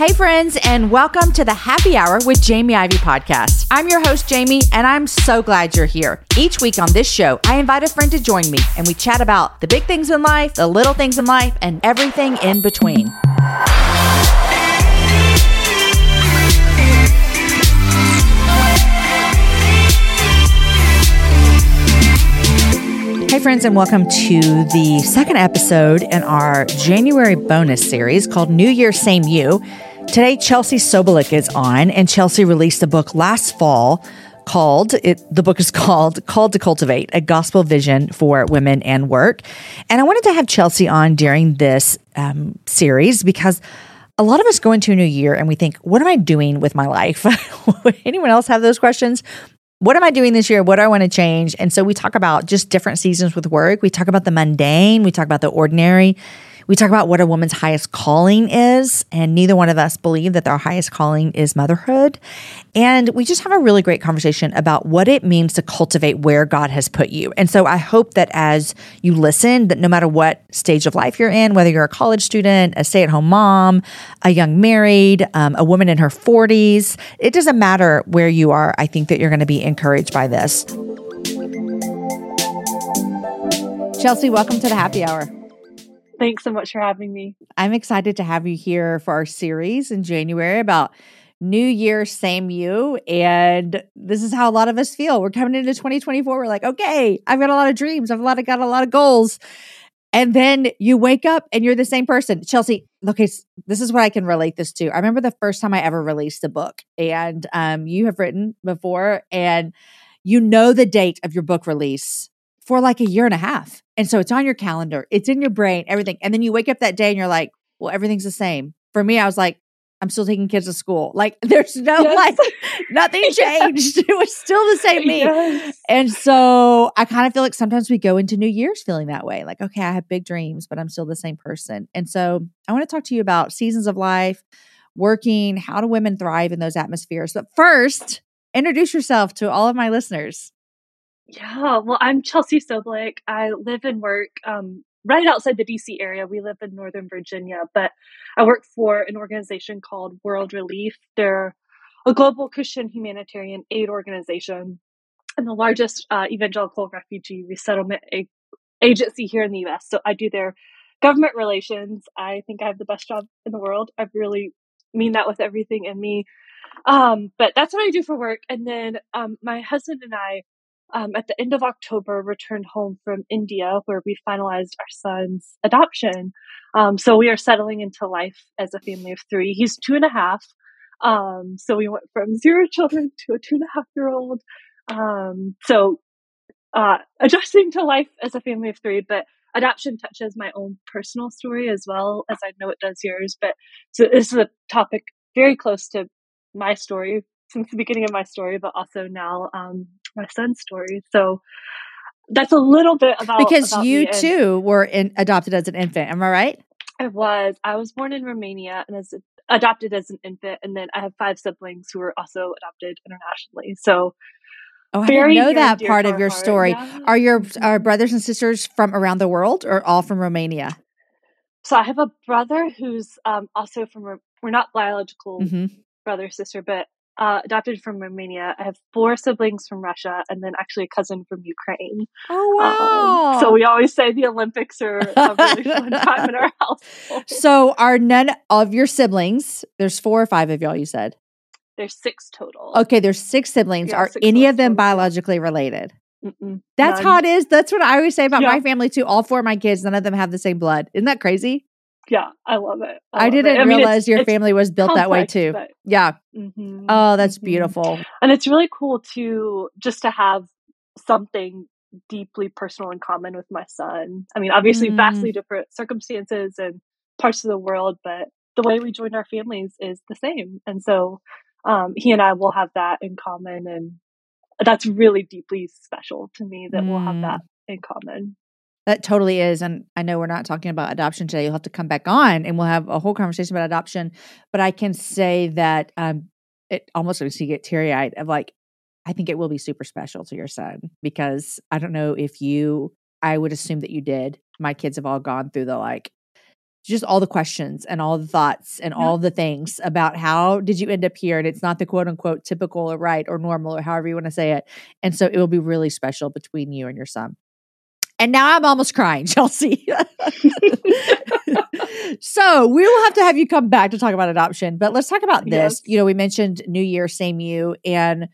Hey, friends, and welcome to the Happy Hour with Jamie Ivey podcast. I'm your host, Jamie, and I'm so glad you're here. Each week on this show, I invite a friend to join me, and we chat about the big things in life, the little things in life, and everything in between. Hey, friends, and welcome to the second episode in our January bonus series called New Year, Same You. Today, Chelsea Sobolik is on, and Chelsea released a book last fall called it the book is called called to cultivate a gospel vision for women and work and i wanted to have chelsea on during this um, series because a lot of us go into a new year and we think what am i doing with my life anyone else have those questions what am I doing this year? What do I want to change? And so we talk about just different seasons with work. We talk about the mundane. We talk about the ordinary. We talk about what a woman's highest calling is, and neither one of us believe that our highest calling is motherhood. And we just have a really great conversation about what it means to cultivate where God has put you. And so I hope that as you listen, that no matter what stage of life you're in, whether you're a college student, a stay at home mom, a young married, um, a woman in her 40s, it doesn't matter where you are. I think that you're going to be encouraged by this. Chelsea, welcome to the happy hour. Thanks so much for having me. I'm excited to have you here for our series in January about New Year, same you. And this is how a lot of us feel. We're coming into 2024. We're like, okay, I've got a lot of dreams. I've a lot of, got a lot of goals. And then you wake up and you're the same person. Chelsea, okay, this is what I can relate this to. I remember the first time I ever released a book, and um, you have written before, and you know the date of your book release for like a year and a half. And so it's on your calendar, it's in your brain, everything. And then you wake up that day and you're like, well, everything's the same. For me, I was like, I'm still taking kids to school. Like there's no yes. like nothing changed. it was still the same me. Yes. And so I kind of feel like sometimes we go into New Year's feeling that way. Like, okay, I have big dreams, but I'm still the same person. And so I want to talk to you about seasons of life, working, how do women thrive in those atmospheres. But first, introduce yourself to all of my listeners. Yeah, well, I'm Chelsea Sobolik. I live and work um, right outside the DC area. We live in Northern Virginia, but I work for an organization called World Relief. They're a global Christian humanitarian aid organization and the largest uh, evangelical refugee resettlement a- agency here in the US. So I do their government relations. I think I have the best job in the world. I really mean that with everything in me. Um, but that's what I do for work. And then um, my husband and I um, at the end of October, returned home from India, where we finalized our son's adoption. Um, so we are settling into life as a family of three. He's two and a half. Um, so we went from zero children to a two and a half year old. Um, so uh, adjusting to life as a family of three, but adoption touches my own personal story as well as I know it does yours. But so this is a topic very close to my story since the beginning of my story, but also now um, my son's story. So that's a little bit about because about you too were in, adopted as an infant. Am I right? I was. I was born in Romania and as adopted as an infant, and then I have five siblings who were also adopted internationally. So. Oh, I didn't know that part of your heart. story. Yeah. Are your are brothers and sisters from around the world, or all from Romania? So I have a brother who's um, also from. We're not biological mm-hmm. brother sister, but uh, adopted from Romania. I have four siblings from Russia, and then actually a cousin from Ukraine. Oh wow! Um, so we always say the Olympics are a really fun time in our house. So are none of your siblings? There's four or five of y'all. You said there's six total. Okay, there's six siblings. Yeah, are six any of them total. biologically related? Mm-mm, That's none. how it is. That's what I always say about yeah. my family too. All four of my kids, none of them have the same blood. Isn't that crazy? Yeah, I love it. I, I didn't it. I realize mean, your family was built complex, that way too. But, yeah. Mm-hmm, oh, that's mm-hmm. beautiful. And it's really cool to just to have something deeply personal in common with my son. I mean, obviously, mm. vastly different circumstances and parts of the world, but the way we joined our families is the same. And so um, he and I will have that in common. And that's really deeply special to me that we'll have mm. that in common. That totally is. And I know we're not talking about adoption today. You'll have to come back on and we'll have a whole conversation about adoption. But I can say that um, it almost makes you get teary eyed of like, I think it will be super special to your son because I don't know if you, I would assume that you did. My kids have all gone through the like, just all the questions and all the thoughts and yeah. all the things about how did you end up here and it's not the quote unquote typical or right or normal or however you want to say it and so it will be really special between you and your son and now i'm almost crying chelsea so we will have to have you come back to talk about adoption but let's talk about this yes. you know we mentioned new year same you and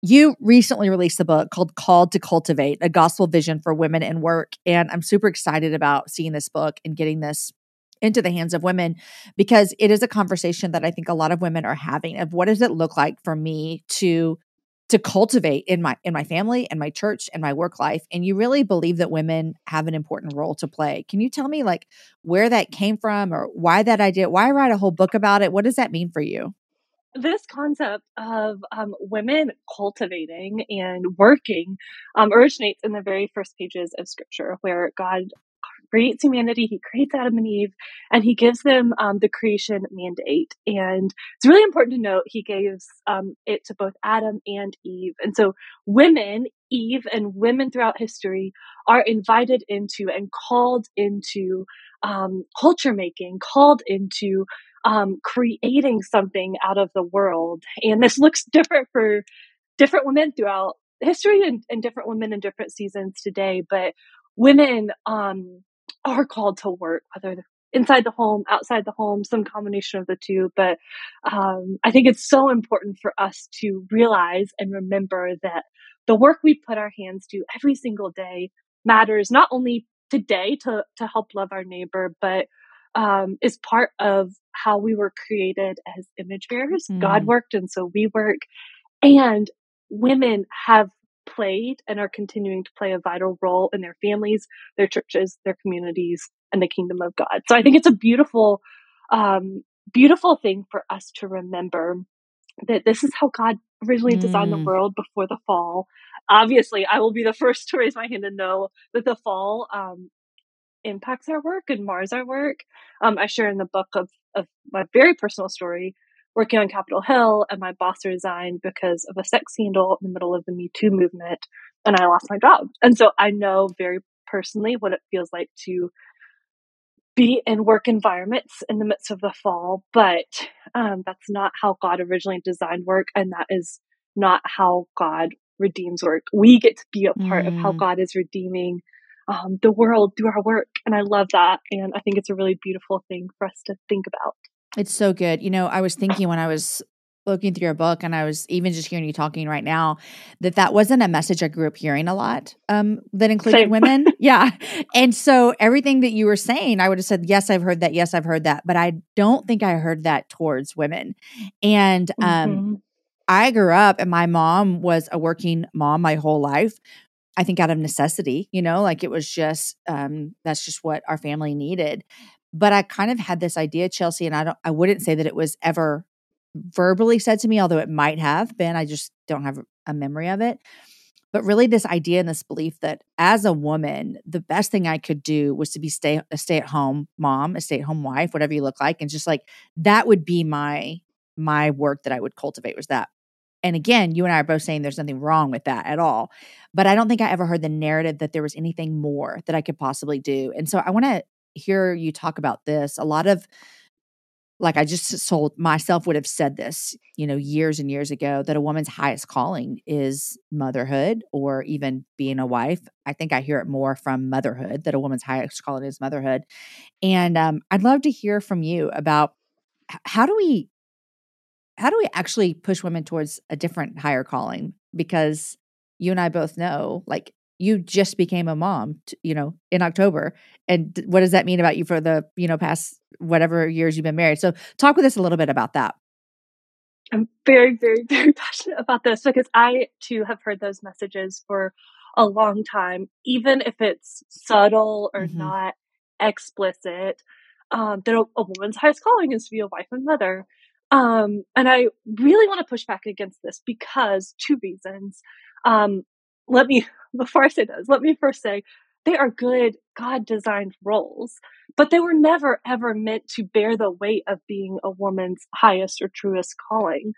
you recently released a book called Called to Cultivate, a gospel vision for women in work. And I'm super excited about seeing this book and getting this into the hands of women because it is a conversation that I think a lot of women are having of what does it look like for me to to cultivate in my in my family and my church and my work life and you really believe that women have an important role to play. Can you tell me like where that came from or why that idea why write a whole book about it? What does that mean for you? This concept of um, women cultivating and working um, originates in the very first pages of scripture where god creates humanity, he creates Adam and Eve, and he gives them um, the creation mandate. And it's really important to note he gives um, it to both Adam and Eve. And so women, Eve, and women throughout history are invited into and called into um, culture making, called into um, creating something out of the world. And this looks different for different women throughout history and, and different women in different seasons today. But women um, are called to work, whether inside the home, outside the home, some combination of the two. But um, I think it's so important for us to realize and remember that the work we put our hands to every single day matters not only today to to help love our neighbor, but um, is part of how we were created as image bearers. Mm. God worked, and so we work. And women have played and are continuing to play a vital role in their families, their churches, their communities, and the kingdom of God. So I think it's a beautiful, um, beautiful thing for us to remember that this is how God originally designed mm. the world before the fall. Obviously, I will be the first to raise my hand and know that the fall um, impacts our work and mars our work. Um, I share in the book of, of my very personal story working on Capitol Hill, and my boss resigned because of a sex scandal in the middle of the Me Too movement, and I lost my job. And so I know very personally what it feels like to be in work environments in the midst of the fall, but um, that's not how God originally designed work, and that is not how God redeems work. We get to be a part mm. of how mm. God is redeeming um, the world through our work, and I love that, and I think it's a really beautiful thing for us to think about. It's so good. You know, I was thinking when I was looking through your book and I was even just hearing you talking right now that that wasn't a message I grew up hearing a lot um, that included Same. women. yeah. And so everything that you were saying, I would have said, yes, I've heard that. Yes, I've heard that. But I don't think I heard that towards women. And um, mm-hmm. I grew up and my mom was a working mom my whole life. I think out of necessity, you know, like it was just um, that's just what our family needed. But I kind of had this idea, Chelsea, and I don't I wouldn't say that it was ever verbally said to me, although it might have been. I just don't have a memory of it. But really, this idea and this belief that as a woman, the best thing I could do was to be stay a stay at home mom, a stay at home wife, whatever you look like, and just like that would be my my work that I would cultivate was that. And again, you and I are both saying there's nothing wrong with that at all. But I don't think I ever heard the narrative that there was anything more that I could possibly do. And so I want to hear you talk about this. A lot of like I just told myself would have said this, you know, years and years ago that a woman's highest calling is motherhood or even being a wife. I think I hear it more from motherhood that a woman's highest calling is motherhood. And um, I'd love to hear from you about how do we how do we actually push women towards a different higher calling because you and I both know like you just became a mom, you know, in October. And what does that mean about you for the, you know, past whatever years you've been married? So talk with us a little bit about that. I'm very, very, very passionate about this because I too have heard those messages for a long time, even if it's subtle or mm-hmm. not explicit, um, that a, a, woman's highest calling is to be a wife and mother. Um, and I really want to push back against this because two reasons. Um, let me before I say those, let me first say they are good God designed roles, but they were never ever meant to bear the weight of being a woman's highest or truest calling.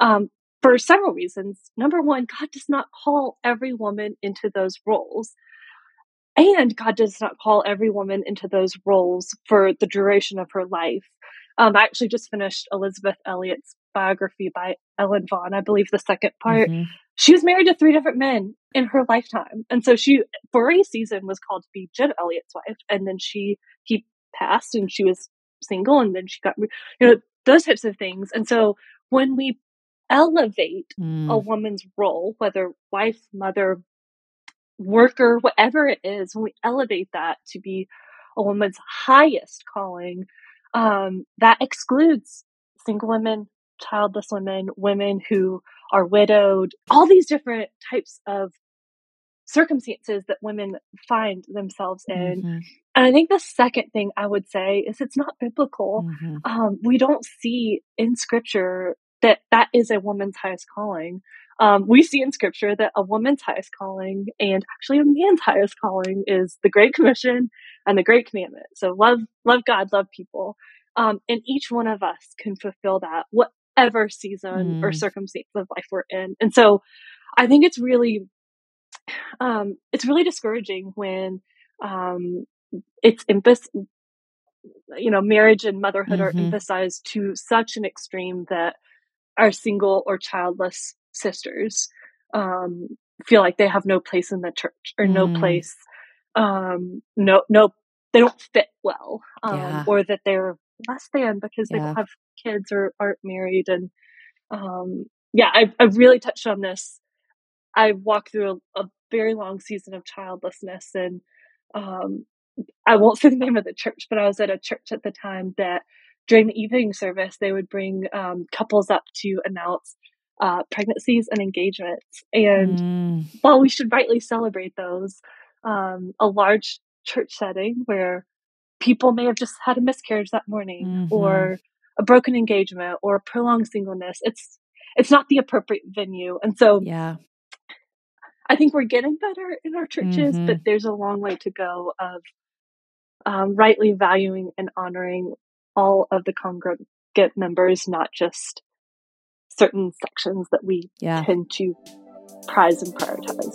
Um, for several reasons. Number one, God does not call every woman into those roles. and God does not call every woman into those roles for the duration of her life. Um, I actually just finished Elisabeth Elliot's biography by Ellen Vaughn, I believe the second part. Mm-hmm. She was married to three different men in her lifetime. And so she, for a season, was called to be Jim Elliot's wife. And then she, he passed and she was single and then she got, you know, those types of things. And so when we elevate mm. a woman's role, whether wife, mother, worker, whatever it is, when we elevate that to be a woman's highest calling, um, that excludes single women, childless women, women who are widowed, all these different types of circumstances that women find themselves in. Mm-hmm. And I think the second thing I would say is it's not biblical. Mm-hmm. Um, we don't see in scripture that that is a woman's highest calling. Um, we see in scripture that a woman's highest calling and actually a man's highest calling is the Great Commission and the Great Commandment. So love, love God, love people. Um, and each one of us can fulfill that, whatever season mm. or circumstance of life we're in. And so I think it's really, um, it's really discouraging when, um, it's emphasis, you know, marriage and motherhood mm-hmm. are emphasized to such an extreme that our single or childless sisters um, feel like they have no place in the church or mm. no place, um, no, no, they don't fit well, um, yeah. or that they're less than because they don't have kids or aren't married. And um, yeah, I, I really touched on this. I walked through a, a very long season of childlessness and um, I won't say the name of the church, but I was at a church at the time that during the evening service, they would bring um, couples up to announce uh, pregnancies and engagements. And mm. while we should rightly celebrate those, um, a large church setting where people may have just had a miscarriage that morning mm-hmm. or a broken engagement or a prolonged singleness, it's it's not the appropriate venue. And so yeah. I think we're getting better in our churches, mm-hmm. but there's a long way to go of um, rightly valuing and honoring all of the congregate members, not just certain sections that we yeah. tend to prize and prioritize.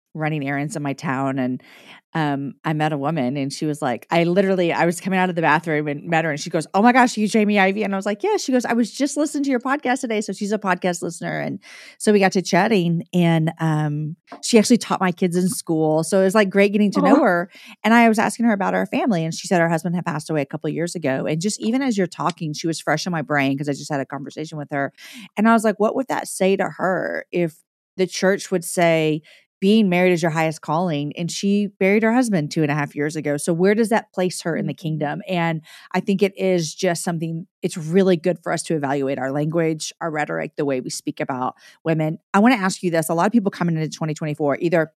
running errands in my town and um, I met a woman and she was like, I literally, I was coming out of the bathroom and met her and she goes, Oh my gosh, you Jamie Ivey. And I was like, Yeah. She goes, I was just listening to your podcast today. So she's a podcast listener. And so we got to chatting and um, she actually taught my kids in school. So it was like great getting to know her. And I was asking her about our family and she said her husband had passed away a couple years ago. And just even as you're talking, she was fresh in my brain because I just had a conversation with her. And I was like, What would that say to her if the church would say, being married is your highest calling. And she buried her husband two and a half years ago. So, where does that place her in the mm-hmm. kingdom? And I think it is just something, it's really good for us to evaluate our language, our rhetoric, the way we speak about women. I want to ask you this a lot of people coming into 2024 either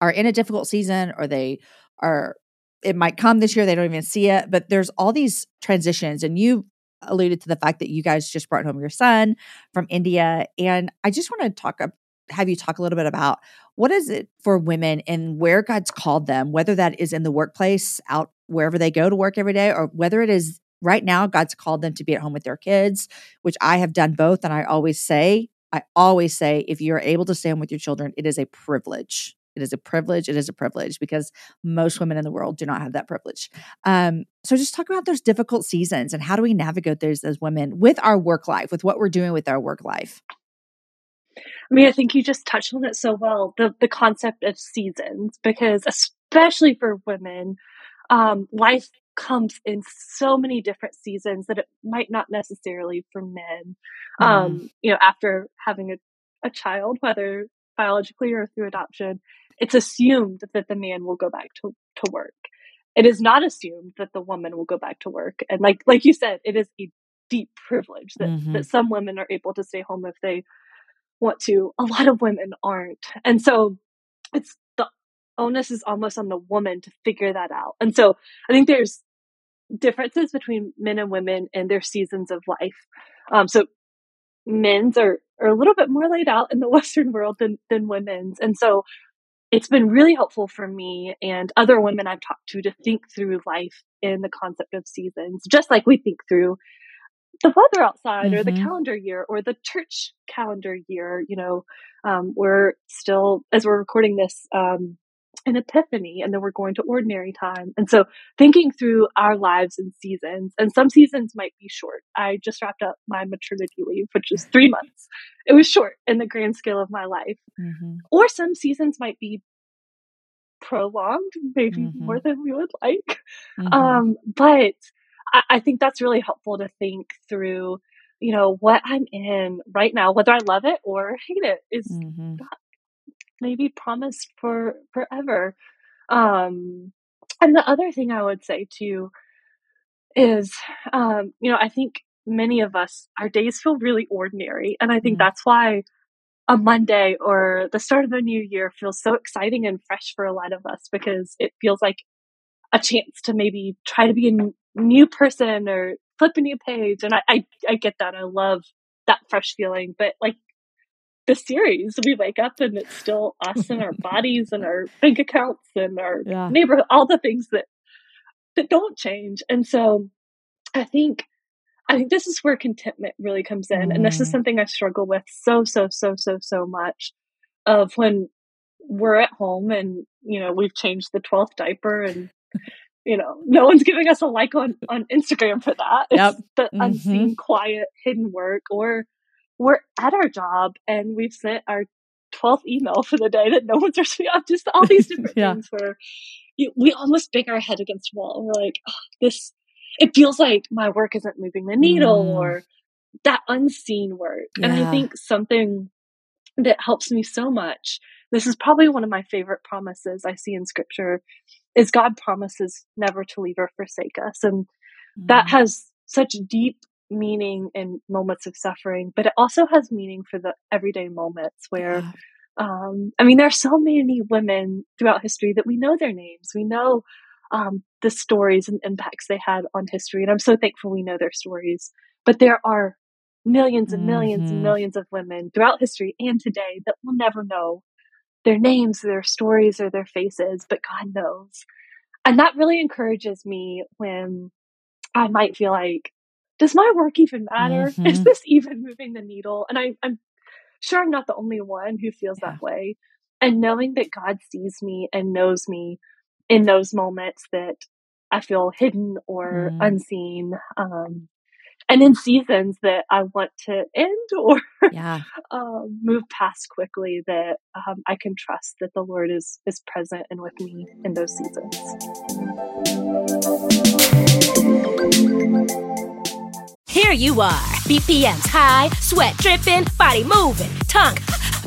are in a difficult season or they are, it might come this year, they don't even see it, but there's all these transitions. And you alluded to the fact that you guys just brought home your son from India. And I just want to talk have you talk a little bit about what is it for women and where God's called them, whether that is in the workplace, out wherever they go to work every day, or whether it is right now, God's called them to be at home with their kids, which I have done both. And I always say, I always say, if you're able to stay home with your children, it is a privilege. It is a privilege. It is a privilege because most women in the world do not have that privilege. Um, so just talk about those difficult seasons and how do we navigate those as women with our work life, with what we're doing with our work life. I mean, I think you just touched on it so well the, the concept of seasons, because especially for women, um, life comes in so many different seasons that it might not necessarily for men. Mm. Um, you know, after having a, a child, whether biologically or through adoption, it's assumed that the man will go back to, to work. It is not assumed that the woman will go back to work. And like like you said, it is a deep privilege that, mm-hmm. that some women are able to stay home if they want to. A lot of women aren't. And so it's the onus is almost on the woman to figure that out. And so I think there's differences between men and women and their seasons of life. Um, so men's are, are a little bit more laid out in the Western world than, than women's. And so it's been really helpful for me and other women I've talked to to think through life in the concept of seasons, just like we think through the weather outside mm-hmm. or the mm-hmm. calendar year or the church calendar year. You know, um, we're still, as we're recording this, um, an epiphany and then we're going to ordinary time. And so thinking through our lives and seasons, and some seasons might be short. I just wrapped up my maternity leave, which is three months. It was short in the grand scale of my life. Mm-hmm. Or some seasons might be prolonged, maybe mm-hmm. more than we would like. Mm-hmm. Um, but I, I think that's really helpful to think through, you know, what I'm in right now, whether I love it or hate it, is mm-hmm. not maybe promised for forever. Um, and the other thing I would say too is, um, you know, I think many of us, our days feel really ordinary. And I think mm-hmm. that's why a Monday or the start of a new year feels so exciting and fresh for a lot of us because it feels like a chance to maybe try to be a new person or flip a new page. And I, I, I get that. I love that fresh feeling. But like the series, we wake up and it's still us and our bodies and our bank accounts and our yeah. neighborhood, all the things that that don't change. And so I think I think this is where contentment really comes in. Mm. And this is mm-hmm. something I struggle with so, so, so, so, so much of when we're at home and, you know, we've changed the 12th diaper and you know, no one's giving us a like on, on Instagram for that. It's yep. the mm-hmm. unseen, quiet, hidden work. Or we're at our job and we've sent our 12th email for the day that no one's responding. Just all these different yeah. things where you, we almost bang our head against the wall we're like, oh, this, it feels like my work isn't moving the needle mm. or that unseen work. Yeah. And I think something that helps me so much. This is probably one of my favorite promises I see in scripture is God promises never to leave or forsake us. And mm. that has such deep meaning in moments of suffering, but it also has meaning for the everyday moments where yeah. um, I mean, there are so many women throughout history that we know their names. We know um, the stories and impacts they had on history. And I'm so thankful we know their stories. But there are millions and 1000000s mm-hmm. and millions of women throughout history and today that will never know their names, their stories, or their faces, but God knows. And that really encourages me when I might feel like, does my work even matter? Mm-hmm. Is this even moving the needle? And I, am sure I'm not the only one who feels yeah. that way. And knowing that God sees me and knows me in those moments that I feel hidden or mm. unseen, um, and in seasons that I want to end or yeah. um, move past quickly, that um, I can trust that the Lord is is present and with me in those seasons. Here you are, BPMs high, sweat dripping, body moving, tongue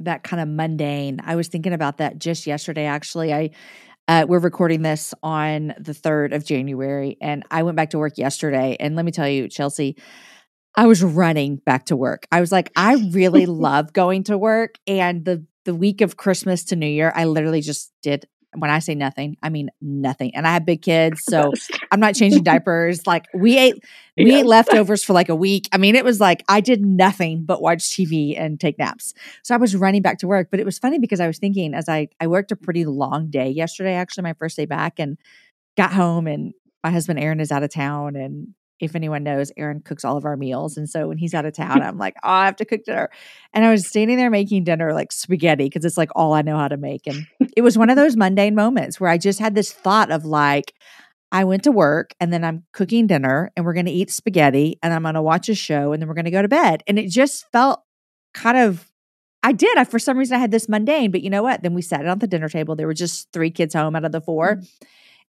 that kind of mundane. I was thinking about that just yesterday. Actually, I uh, we're recording this on the third of January, and I went back to work yesterday. And let me tell you, Chelsea, I was running back to work. I was like, I really love going to work, and the the week of Christmas to New Year, I literally just did when I say nothing, I mean nothing. And I have big kids, so I'm not changing diapers. Like we ate we ate leftovers for like a week. I mean, it was like I did nothing but watch TV and take naps. So I was running back to work, but it was funny because I was thinking as I I worked a pretty long day yesterday, actually my first day back and got home and my husband Aaron is out of town and if anyone knows, Aaron cooks all of our meals. And so when he's out of town, I'm like, oh, I have to cook dinner. And I was standing there making dinner like spaghetti because it's like all I know how to make. And it was one of those mundane moments where I just had this thought of like, I went to work and then I'm cooking dinner and we're going to eat spaghetti and I'm going to watch a show and then we're going to go to bed. And it just felt kind of I did. I for some reason I had this mundane, but you know what? Then we sat at the dinner table. There were just three kids home out of the 4 mm-hmm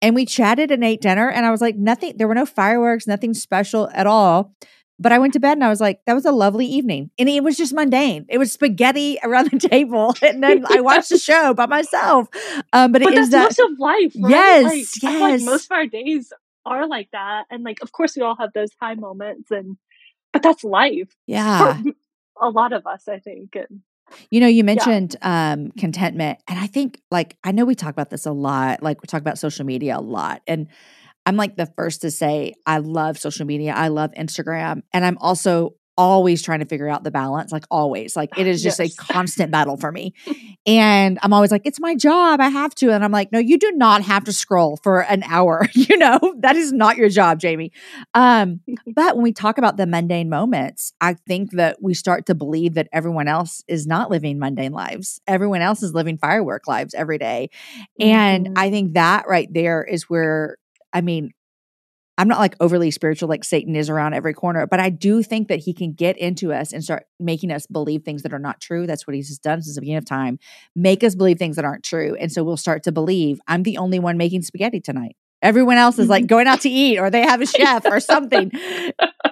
and we chatted and ate dinner and i was like nothing there were no fireworks nothing special at all but i went to bed and i was like that was a lovely evening and it was just mundane it was spaghetti around the table and then i watched the show by myself um, but, but it is that most of life right? yes like, yes like most of our days are like that and like of course we all have those high moments and but that's life yeah a lot of us i think and you know, you mentioned yeah. um, contentment. And I think, like, I know we talk about this a lot. Like, we talk about social media a lot. And I'm like the first to say, I love social media. I love Instagram. And I'm also always trying to figure out the balance, like always. Like it is just yes. a constant battle for me. And I'm always like, it's my job. I have to. And I'm like, no, you do not have to scroll for an hour. you know, that is not your job, Jamie. Um, but when we talk about the mundane moments, I think that we start to believe that everyone else is not living mundane lives. Everyone else is living firework lives every day. And mm-hmm. I think that right there is where I mean, I'm not like overly spiritual like Satan is around every corner, but I do think that he can get into us and start making us believe things that are not true. That's what he's done since the beginning of time. Make us believe things that aren't true. And so we'll start to believe I'm the only one making spaghetti tonight. Everyone else is like mm-hmm. going out to eat or they have a chef or something.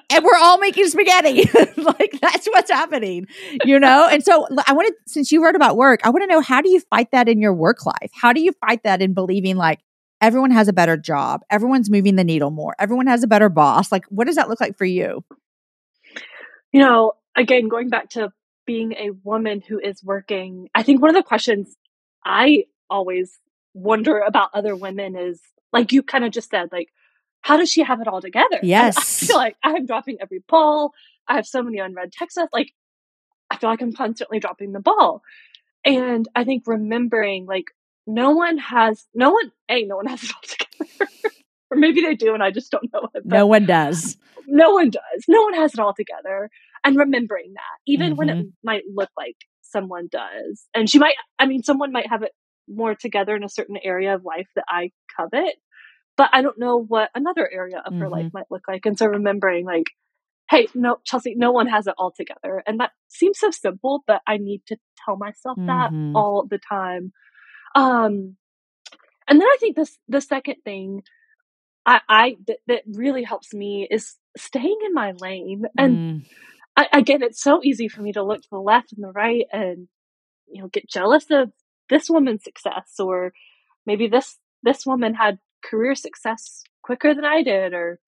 and we're all making spaghetti. like that's what's happening, you know? And so I wanted, since you wrote about work, I want to know how do you fight that in your work life? How do you fight that in believing like, everyone has a better job, everyone's moving the needle more, everyone has a better boss. Like, what does that look like for you? You know, again, going back to being a woman who is working, I think one of the questions I always wonder about other women is like you kind of just said, like, how does she have it all together? Yes. I, I feel like I'm dropping every ball. I have so many unread texts. Like, I feel like I'm constantly dropping the ball. And I think remembering, like, no one has no one a no one has it all together or maybe they do and I just don't know it. No one does. No one does. No one has it all together. And remembering that, even mm-hmm. when it mm-hmm. might look like someone does. And she might, I mean, someone might have it more together in a certain area of life that I covet, but I don't know what another area of mm-hmm. her life mm-hmm. might look like. And so remembering, like, hey, no, Chelsea, no one has it all together. And that seems so simple, but I need to tell myself mm-hmm. that all the time. Um, and then I think this, the second thing I, I that, that really helps me is staying in my lane. And mm. I, again, it's so easy for me to look to the left and the right and, you know, get jealous of this woman's success or maybe this, this woman had career success quicker than I did or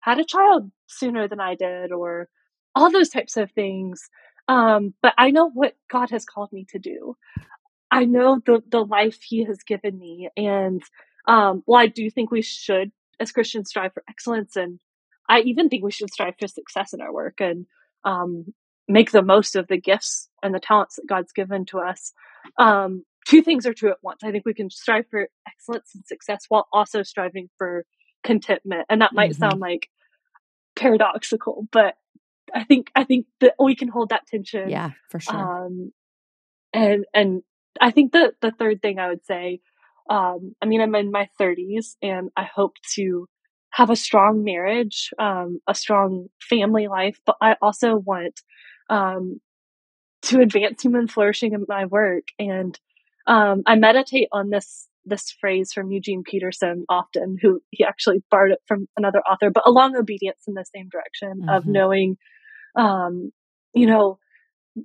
had a child sooner than I did or all those types of things. Um, but I know what God has called me to do. I know the the life He has given me, and um, well, I do think we should, as Christians, strive for excellence, and I even think we should strive for success in our work and um, make the most of the gifts and the talents that God's given to us. Um, two things are true at once. I think we can strive for excellence and success while also striving for contentment. And that might mm-hmm. sound like paradoxical, but I think I think that we can hold that tension. Yeah, for sure. Um, and and I think the the third thing I would say, um, I mean, I'm in my 30s, and I hope to have a strong marriage, um, a strong family life, but I also want um, to advance human flourishing in my work. And um, I meditate on this this phrase from Eugene Peterson often, who he actually borrowed it from another author, but along obedience in the same direction mm-hmm. of knowing, um, you know,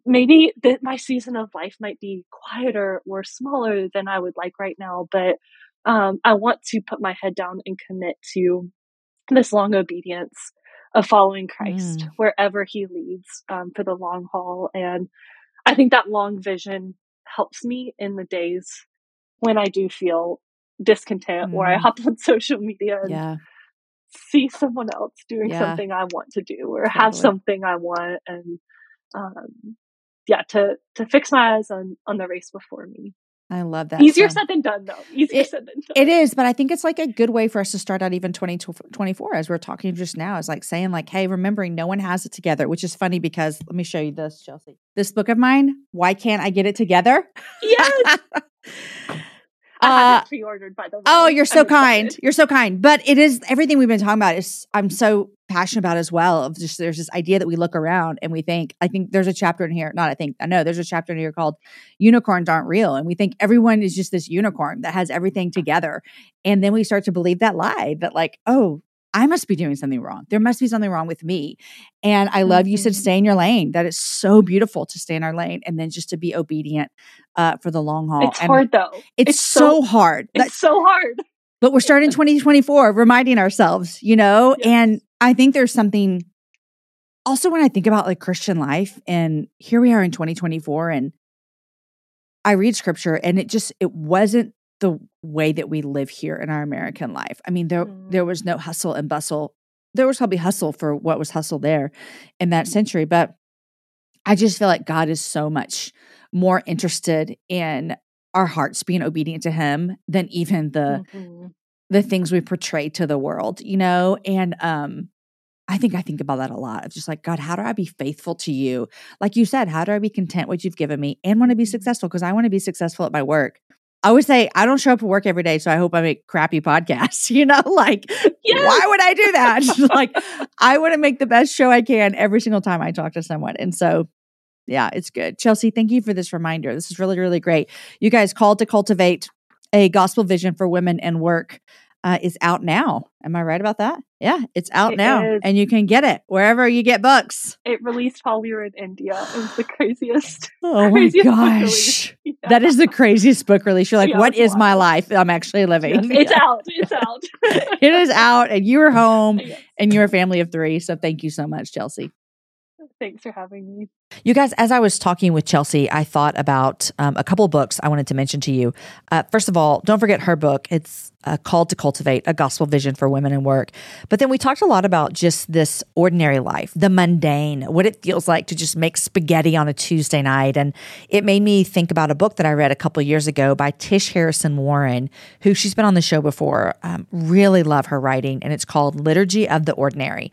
maybe that my season of life might be quieter or smaller than I would like right now, but um, I want to put my head down and commit to this long obedience of following Christ mm. wherever He leads um, for the long haul. And I think that long vision helps me in the days when I do feel discontent mm. or I mm. hop on social media and yeah. see someone else doing yeah. something I want to do or totally. have something I want and um, yeah, to to fix my eyes on on the race before me. I love that. Easier said than done, though. Easier it, said than done. It is, but I think it's like a good way for us to start out even 2024 as we're talking just now is like saying like, hey, remembering no one has it together, which is funny because let me show you this, Chelsea. This book of mine, Why Can't I Get It Together? Yes. I have uh, pre-ordered, by the way. Oh, you're so kind. You're so kind. But it is everything we've been talking about is I'm so passionate about as well. Of just there's this idea that we look around and we think, I think there's a chapter in here, not I think, I know there's a chapter in here called Unicorns Aren't Real. And we think everyone is just this unicorn that has everything together. And then we start to believe that lie that like, oh, I must be doing something wrong. There must be something wrong with me. And I love you said mm-hmm. stay in your lane. That is so beautiful to stay in our lane and then just to be obedient uh, for the long haul. It's and hard though. It's, it's so, so, hard. It's That's, so hard. But we're starting 2024, reminding ourselves, you know, yes. and I think there's something also when I think about like Christian life and here we are in 2024 and I read scripture and it just it wasn't the way that we live here in our American life. I mean, there mm. there was no hustle and bustle. There was probably hustle for what was hustle there in that century, but I just feel like God is so much more interested in our hearts being obedient to him than even the mm-hmm. the things we portray to the world, you know? And um I think I think about that a lot of just like, God, how do I be faithful to you? Like you said, how do I be content what you've given me and want to be mm-hmm. successful? Because I want to be successful at my work. I always say I don't show up for work every day, so I hope I make crappy podcasts. You know, like yes. why would I do that? like I want to make the best show I can every single time I talk to someone. And so yeah, it's good. Chelsea, thank you for this reminder. This is really, really great. You guys called to cultivate a gospel vision for women and work uh, is out now. Am I right about that? Yeah, it's out it now, is. and you can get it wherever you get books. It released while we were in India. It was the craziest. Oh craziest my gosh, yeah. that is the craziest book release. You're like, yeah, what is wild. my life I'm actually living? Yes, it's yeah. out. It's out. it is out, and you are home, yes. and you're a family of three. So thank you so much, Chelsea. Thanks for having me. You guys, as I was talking with Chelsea, I thought about um, a couple books I wanted to mention to you. Uh, first of all, don't forget her book. It's uh, called to cultivate a gospel vision for women in work. But then we talked a lot about just this ordinary life, the mundane, what it feels like to just make spaghetti on a Tuesday night. And it made me think about a book that I read a couple years ago by Tish Harrison Warren, who she's been on the show before. Um, really love her writing, and it's called Liturgy of the Ordinary.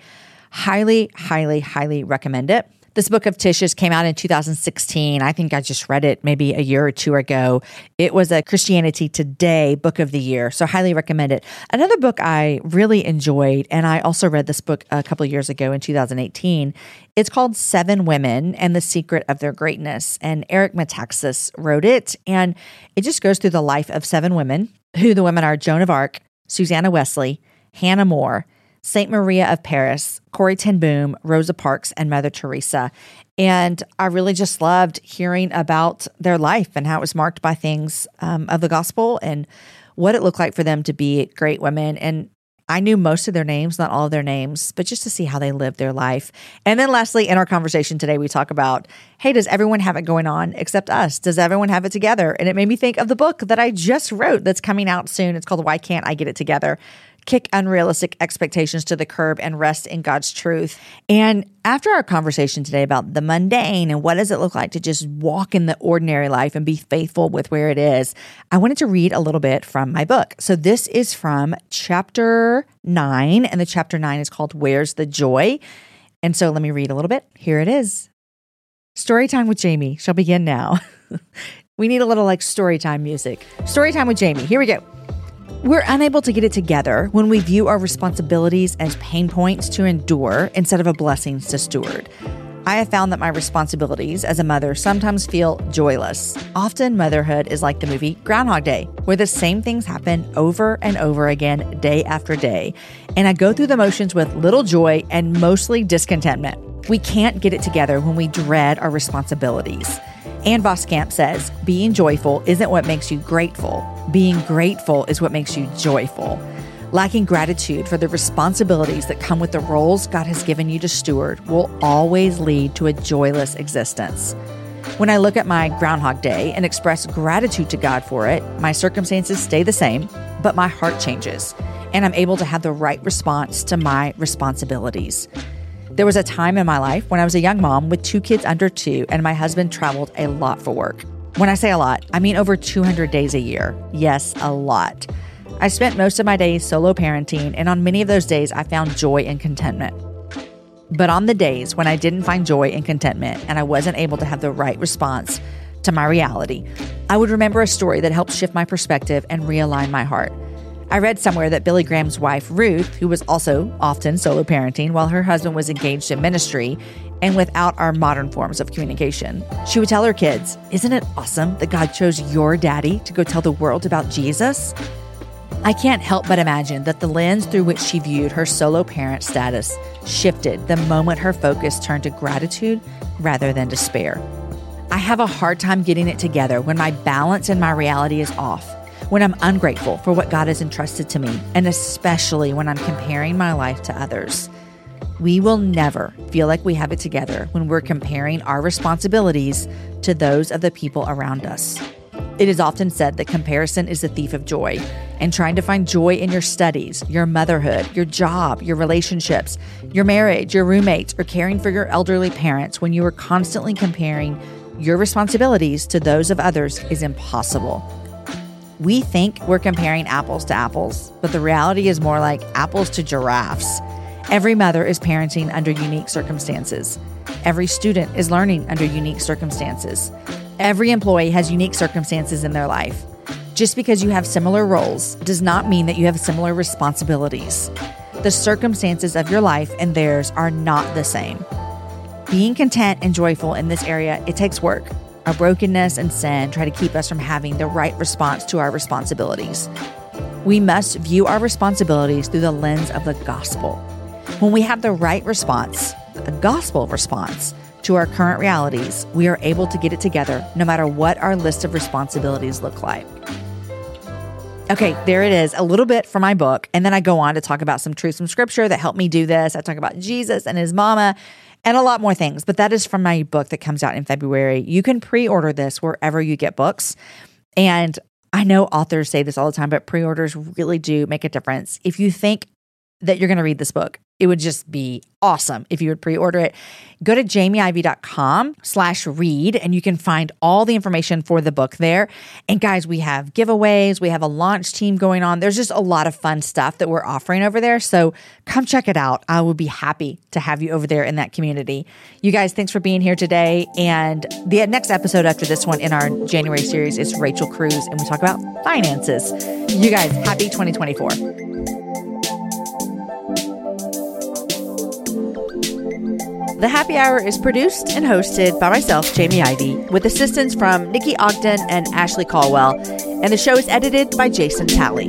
Highly, highly, highly recommend it. This book of Tish's came out in 2016. I think I just read it maybe a year or two ago. It was a Christianity Today book of the year, so highly recommend it. Another book I really enjoyed, and I also read this book a couple years ago in 2018. It's called Seven Women and the Secret of Their Greatness, and Eric Metaxas wrote it, and it just goes through the life of seven women, who the women are Joan of Arc, Susanna Wesley, Hannah More, St. Maria of Paris, Corrie ten Boom, Rosa Parks, and Mother Teresa. And I really just loved hearing about their life and how it was marked by things um, of the gospel and what it looked like for them to be great women. And I knew most of their names, not all of their names, but just to see how they lived their life. And then lastly, in our conversation today, we talk about hey, does everyone have it going on except us? Does everyone have it together? And it made me think of the book that I just wrote that's coming out soon. It's called Why Can't I Get It Together? Kick unrealistic expectations to the curb and rest in God's truth. And after our conversation today about the mundane and what does it look like to just walk in the ordinary life and be faithful with where it is, I wanted to read a little bit from my book. So this is from chapter 9 and the chapter 9 is called Where's the Joy? And so let me read a little bit. Here it is. Story time with Jamie shall begin now. we need a little like story time music. Story time with Jamie. Here we go. We're unable to get it together when we view our responsibilities as pain points to endure instead of a blessings to steward. I have found that my responsibilities as a mother sometimes feel joyless. Often, motherhood is like the movie Groundhog Day, where the same things happen over and over again, day after day. And I go through the motions with little joy and mostly discontentment. We can't get it together when we dread our responsibilities. Ann Voskamp says, being joyful isn't what makes you grateful. Being grateful is what makes you joyful. Lacking gratitude for the responsibilities that come with the roles God has given you to steward will always lead to a joyless existence. When I look at my Groundhog Day and express gratitude to God for it, my circumstances stay the same, but my heart changes, and I'm able to have the right response to my responsibilities. There was a time in my life when I was a young mom with two kids under two, and my husband traveled a lot for work. When I say a lot, I mean over 200 days a year. Yes, a lot. I spent most of my days solo parenting, and on many of those days, I found joy and contentment. But on the days when I didn't find joy and contentment, and I wasn't able to have the right response to my reality, I would remember a story that helped shift my perspective and realign my heart. I read somewhere that Billy Graham's wife, Ruth, who was also often solo parenting while her husband was engaged in ministry and without our modern forms of communication, she would tell her kids, Isn't it awesome that God chose your daddy to go tell the world about Jesus? I can't help but imagine that the lens through which she viewed her solo parent status shifted the moment her focus turned to gratitude rather than despair. I have a hard time getting it together when my balance and my reality is off when I'm ungrateful for what God has entrusted to me, and especially when I'm comparing my life to others. We will never feel like we have it together when we're comparing our responsibilities to those of the people around us. It is often said that comparison is the thief of joy, and trying to find joy in your studies, your motherhood, your job, your relationships, your marriage, your roommates, or caring for your elderly parents when you are constantly comparing your responsibilities to those of others is impossible. We think we're comparing apples to apples, but the reality is more like apples to giraffes. Every mother is parenting under unique circumstances. Every student is learning under unique circumstances. Every employee has unique circumstances in their life. Just because you have similar roles does not mean that you have similar responsibilities. The circumstances of your life and theirs are not the same. Being content and joyful in this area, it takes work. Our brokenness and sin try to keep us from having the right response to our responsibilities. We must view our responsibilities through the lens of the gospel. When we have the right response, a gospel response, to our current realities, we are able to get it together no matter what our list of responsibilities look like. Okay, there it is, a little bit from my book. And then I go on to talk about some truths from scripture that helped me do this. I talk about Jesus and his mama and a lot more things. But that is from my book that comes out in February. You can pre order this wherever you get books. And I know authors say this all the time, but pre orders really do make a difference. If you think that you're going to read this book, it would just be awesome if you would pre-order it. Go to jamieivey.com slash read and you can find all the information for the book there. And guys, we have giveaways. We have a launch team going on. There's just a lot of fun stuff that we're offering over there. So come check it out. I would be happy to have you over there in that community. You guys, thanks for being here today. And the next episode after this one in our January series is Rachel Cruz and we talk about finances. You guys, happy 2024. The Happy Hour is produced and hosted by myself, Jamie Ivey, with assistance from Nikki Ogden and Ashley Caldwell, and the show is edited by Jason Talley.